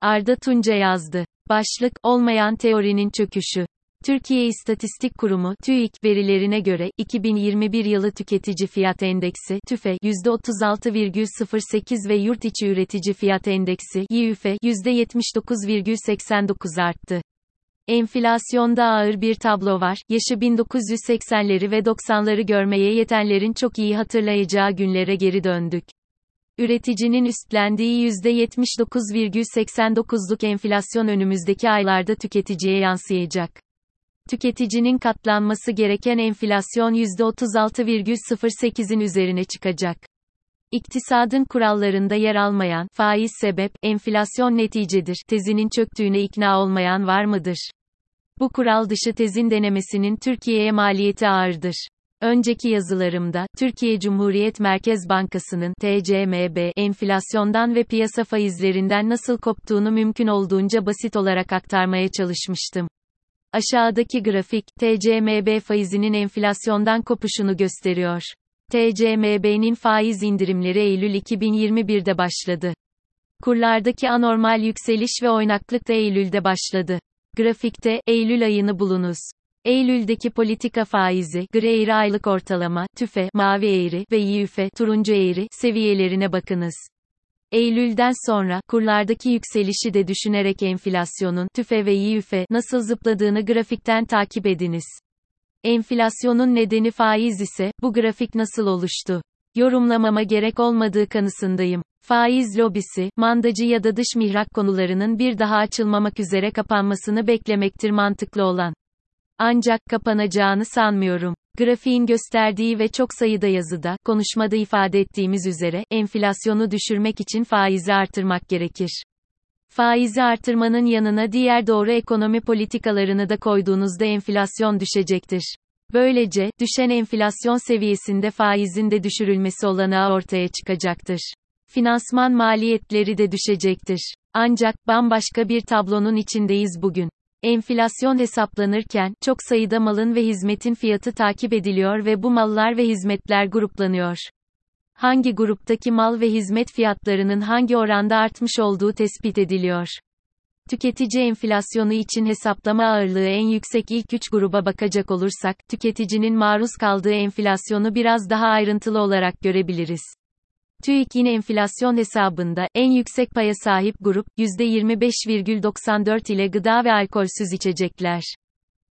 Arda Tunca yazdı. Başlık, olmayan teorinin çöküşü. Türkiye İstatistik Kurumu, TÜİK, verilerine göre, 2021 yılı tüketici fiyat endeksi, TÜFE, %36,08 ve yurt içi üretici fiyat endeksi, YÜFE, %79,89 arttı. Enflasyonda ağır bir tablo var, yaşı 1980'leri ve 90'ları görmeye yetenlerin çok iyi hatırlayacağı günlere geri döndük. Üreticinin üstlendiği %79,89'luk enflasyon önümüzdeki aylarda tüketiciye yansıyacak. Tüketicinin katlanması gereken enflasyon %36,08'in üzerine çıkacak. İktisadın kurallarında yer almayan, faiz sebep, enflasyon neticedir, tezinin çöktüğüne ikna olmayan var mıdır? Bu kural dışı tezin denemesinin Türkiye'ye maliyeti ağırdır. Önceki yazılarımda, Türkiye Cumhuriyet Merkez Bankası'nın TCMB enflasyondan ve piyasa faizlerinden nasıl koptuğunu mümkün olduğunca basit olarak aktarmaya çalışmıştım. Aşağıdaki grafik, TCMB faizinin enflasyondan kopuşunu gösteriyor. TCMB'nin faiz indirimleri Eylül 2021'de başladı. Kurlardaki anormal yükseliş ve oynaklık da Eylül'de başladı. Grafikte, Eylül ayını bulunuz. Eylül'deki politika faizi, gri eğri aylık ortalama, tüfe, mavi eğri ve yüfe, turuncu eğri, seviyelerine bakınız. Eylül'den sonra, kurlardaki yükselişi de düşünerek enflasyonun, tüfe ve yüfe, nasıl zıpladığını grafikten takip ediniz. Enflasyonun nedeni faiz ise, bu grafik nasıl oluştu? Yorumlamama gerek olmadığı kanısındayım. Faiz lobisi, mandacı ya da dış mihrak konularının bir daha açılmamak üzere kapanmasını beklemektir mantıklı olan. Ancak kapanacağını sanmıyorum. Grafiğin gösterdiği ve çok sayıda yazıda, konuşmada ifade ettiğimiz üzere, enflasyonu düşürmek için faizi artırmak gerekir. Faizi artırmanın yanına diğer doğru ekonomi politikalarını da koyduğunuzda enflasyon düşecektir. Böylece, düşen enflasyon seviyesinde faizin de düşürülmesi olanağı ortaya çıkacaktır. Finansman maliyetleri de düşecektir. Ancak, bambaşka bir tablonun içindeyiz bugün. Enflasyon hesaplanırken, çok sayıda malın ve hizmetin fiyatı takip ediliyor ve bu mallar ve hizmetler gruplanıyor. Hangi gruptaki mal ve hizmet fiyatlarının hangi oranda artmış olduğu tespit ediliyor. Tüketici enflasyonu için hesaplama ağırlığı en yüksek ilk 3 gruba bakacak olursak, tüketicinin maruz kaldığı enflasyonu biraz daha ayrıntılı olarak görebiliriz. TÜİK yine enflasyon hesabında, en yüksek paya sahip grup, %25,94 ile gıda ve alkolsüz içecekler.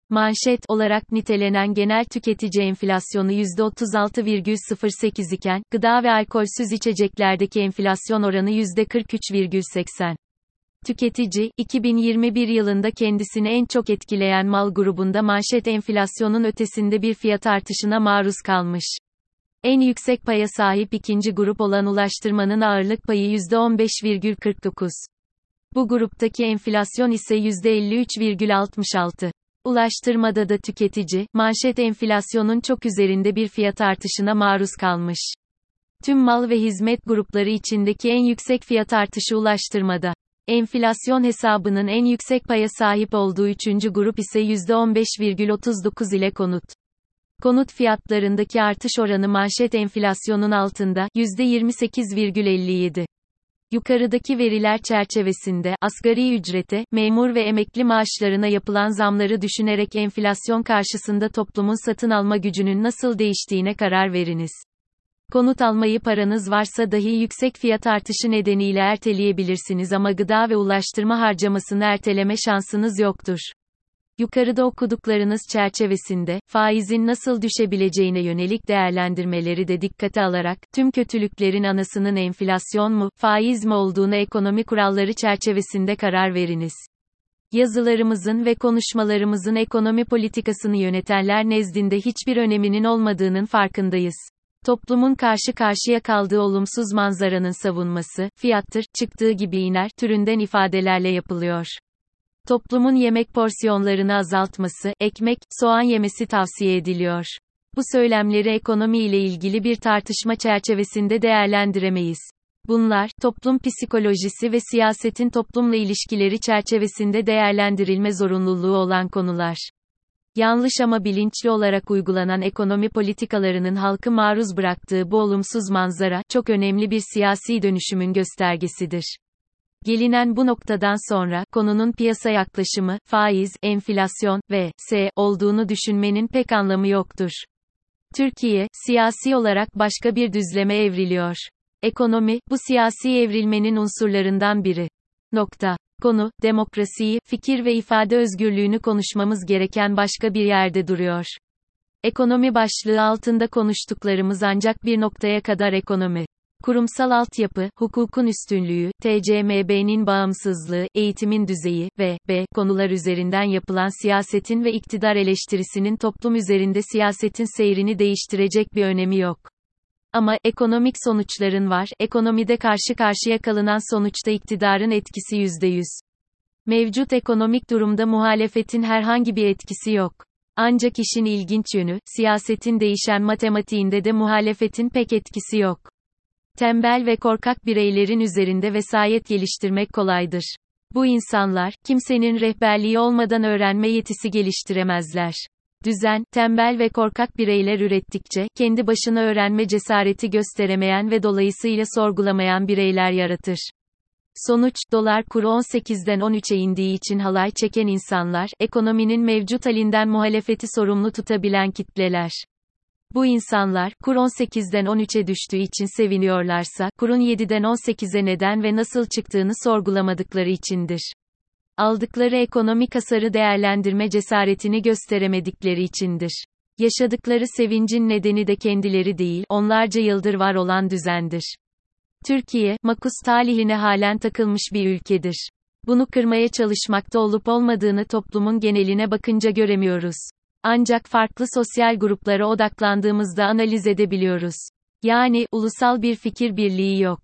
Manşet olarak nitelenen genel tüketici enflasyonu %36,08 iken, gıda ve alkolsüz içeceklerdeki enflasyon oranı %43,80. Tüketici, 2021 yılında kendisini en çok etkileyen mal grubunda manşet enflasyonun ötesinde bir fiyat artışına maruz kalmış. En yüksek paya sahip ikinci grup olan ulaştırmanın ağırlık payı %15,49. Bu gruptaki enflasyon ise %53,66. Ulaştırmada da tüketici, manşet enflasyonun çok üzerinde bir fiyat artışına maruz kalmış. Tüm mal ve hizmet grupları içindeki en yüksek fiyat artışı ulaştırmada. Enflasyon hesabının en yüksek paya sahip olduğu üçüncü grup ise %15,39 ile konut. Konut fiyatlarındaki artış oranı manşet enflasyonun altında, %28,57. Yukarıdaki veriler çerçevesinde, asgari ücrete, memur ve emekli maaşlarına yapılan zamları düşünerek enflasyon karşısında toplumun satın alma gücünün nasıl değiştiğine karar veriniz. Konut almayı paranız varsa dahi yüksek fiyat artışı nedeniyle erteleyebilirsiniz ama gıda ve ulaştırma harcamasını erteleme şansınız yoktur. Yukarıda okuduklarınız çerçevesinde, faizin nasıl düşebileceğine yönelik değerlendirmeleri de dikkate alarak, tüm kötülüklerin anasının enflasyon mu, faiz mi olduğunu ekonomi kuralları çerçevesinde karar veriniz. Yazılarımızın ve konuşmalarımızın ekonomi politikasını yönetenler nezdinde hiçbir öneminin olmadığının farkındayız. Toplumun karşı karşıya kaldığı olumsuz manzaranın savunması, fiyattır, çıktığı gibi iner, türünden ifadelerle yapılıyor. Toplumun yemek porsiyonlarını azaltması, ekmek, soğan yemesi tavsiye ediliyor. Bu söylemleri ekonomi ile ilgili bir tartışma çerçevesinde değerlendiremeyiz. Bunlar, toplum psikolojisi ve siyasetin toplumla ilişkileri çerçevesinde değerlendirilme zorunluluğu olan konular. Yanlış ama bilinçli olarak uygulanan ekonomi politikalarının halkı maruz bıraktığı bu olumsuz manzara, çok önemli bir siyasi dönüşümün göstergesidir. Gelinen bu noktadan sonra, konunun piyasa yaklaşımı, faiz, enflasyon ve s olduğunu düşünmenin pek anlamı yoktur. Türkiye, siyasi olarak başka bir düzleme evriliyor. Ekonomi, bu siyasi evrilmenin unsurlarından biri. Nokta. Konu, demokrasiyi, fikir ve ifade özgürlüğünü konuşmamız gereken başka bir yerde duruyor. Ekonomi başlığı altında konuştuklarımız ancak bir noktaya kadar ekonomi. Kurumsal altyapı, hukukun üstünlüğü, TCMB'nin bağımsızlığı, eğitimin düzeyi ve b konular üzerinden yapılan siyasetin ve iktidar eleştirisinin toplum üzerinde siyasetin seyrini değiştirecek bir önemi yok. Ama ekonomik sonuçların var. Ekonomide karşı karşıya kalınan sonuçta iktidarın etkisi %100. Mevcut ekonomik durumda muhalefetin herhangi bir etkisi yok. Ancak işin ilginç yönü, siyasetin değişen matematiğinde de muhalefetin pek etkisi yok. Tembel ve korkak bireylerin üzerinde vesayet geliştirmek kolaydır. Bu insanlar, kimsenin rehberliği olmadan öğrenme yetisi geliştiremezler. Düzen, tembel ve korkak bireyler ürettikçe, kendi başına öğrenme cesareti gösteremeyen ve dolayısıyla sorgulamayan bireyler yaratır. Sonuç, dolar kuru 18'den 13'e indiği için halay çeken insanlar, ekonominin mevcut halinden muhalefeti sorumlu tutabilen kitleler. Bu insanlar, kur 18'den 13'e düştüğü için seviniyorlarsa, kurun 7'den 18'e neden ve nasıl çıktığını sorgulamadıkları içindir. Aldıkları ekonomik hasarı değerlendirme cesaretini gösteremedikleri içindir. Yaşadıkları sevincin nedeni de kendileri değil, onlarca yıldır var olan düzendir. Türkiye, makus talihine halen takılmış bir ülkedir. Bunu kırmaya çalışmakta olup olmadığını toplumun geneline bakınca göremiyoruz. Ancak farklı sosyal gruplara odaklandığımızda analiz edebiliyoruz. Yani, ulusal bir fikir birliği yok.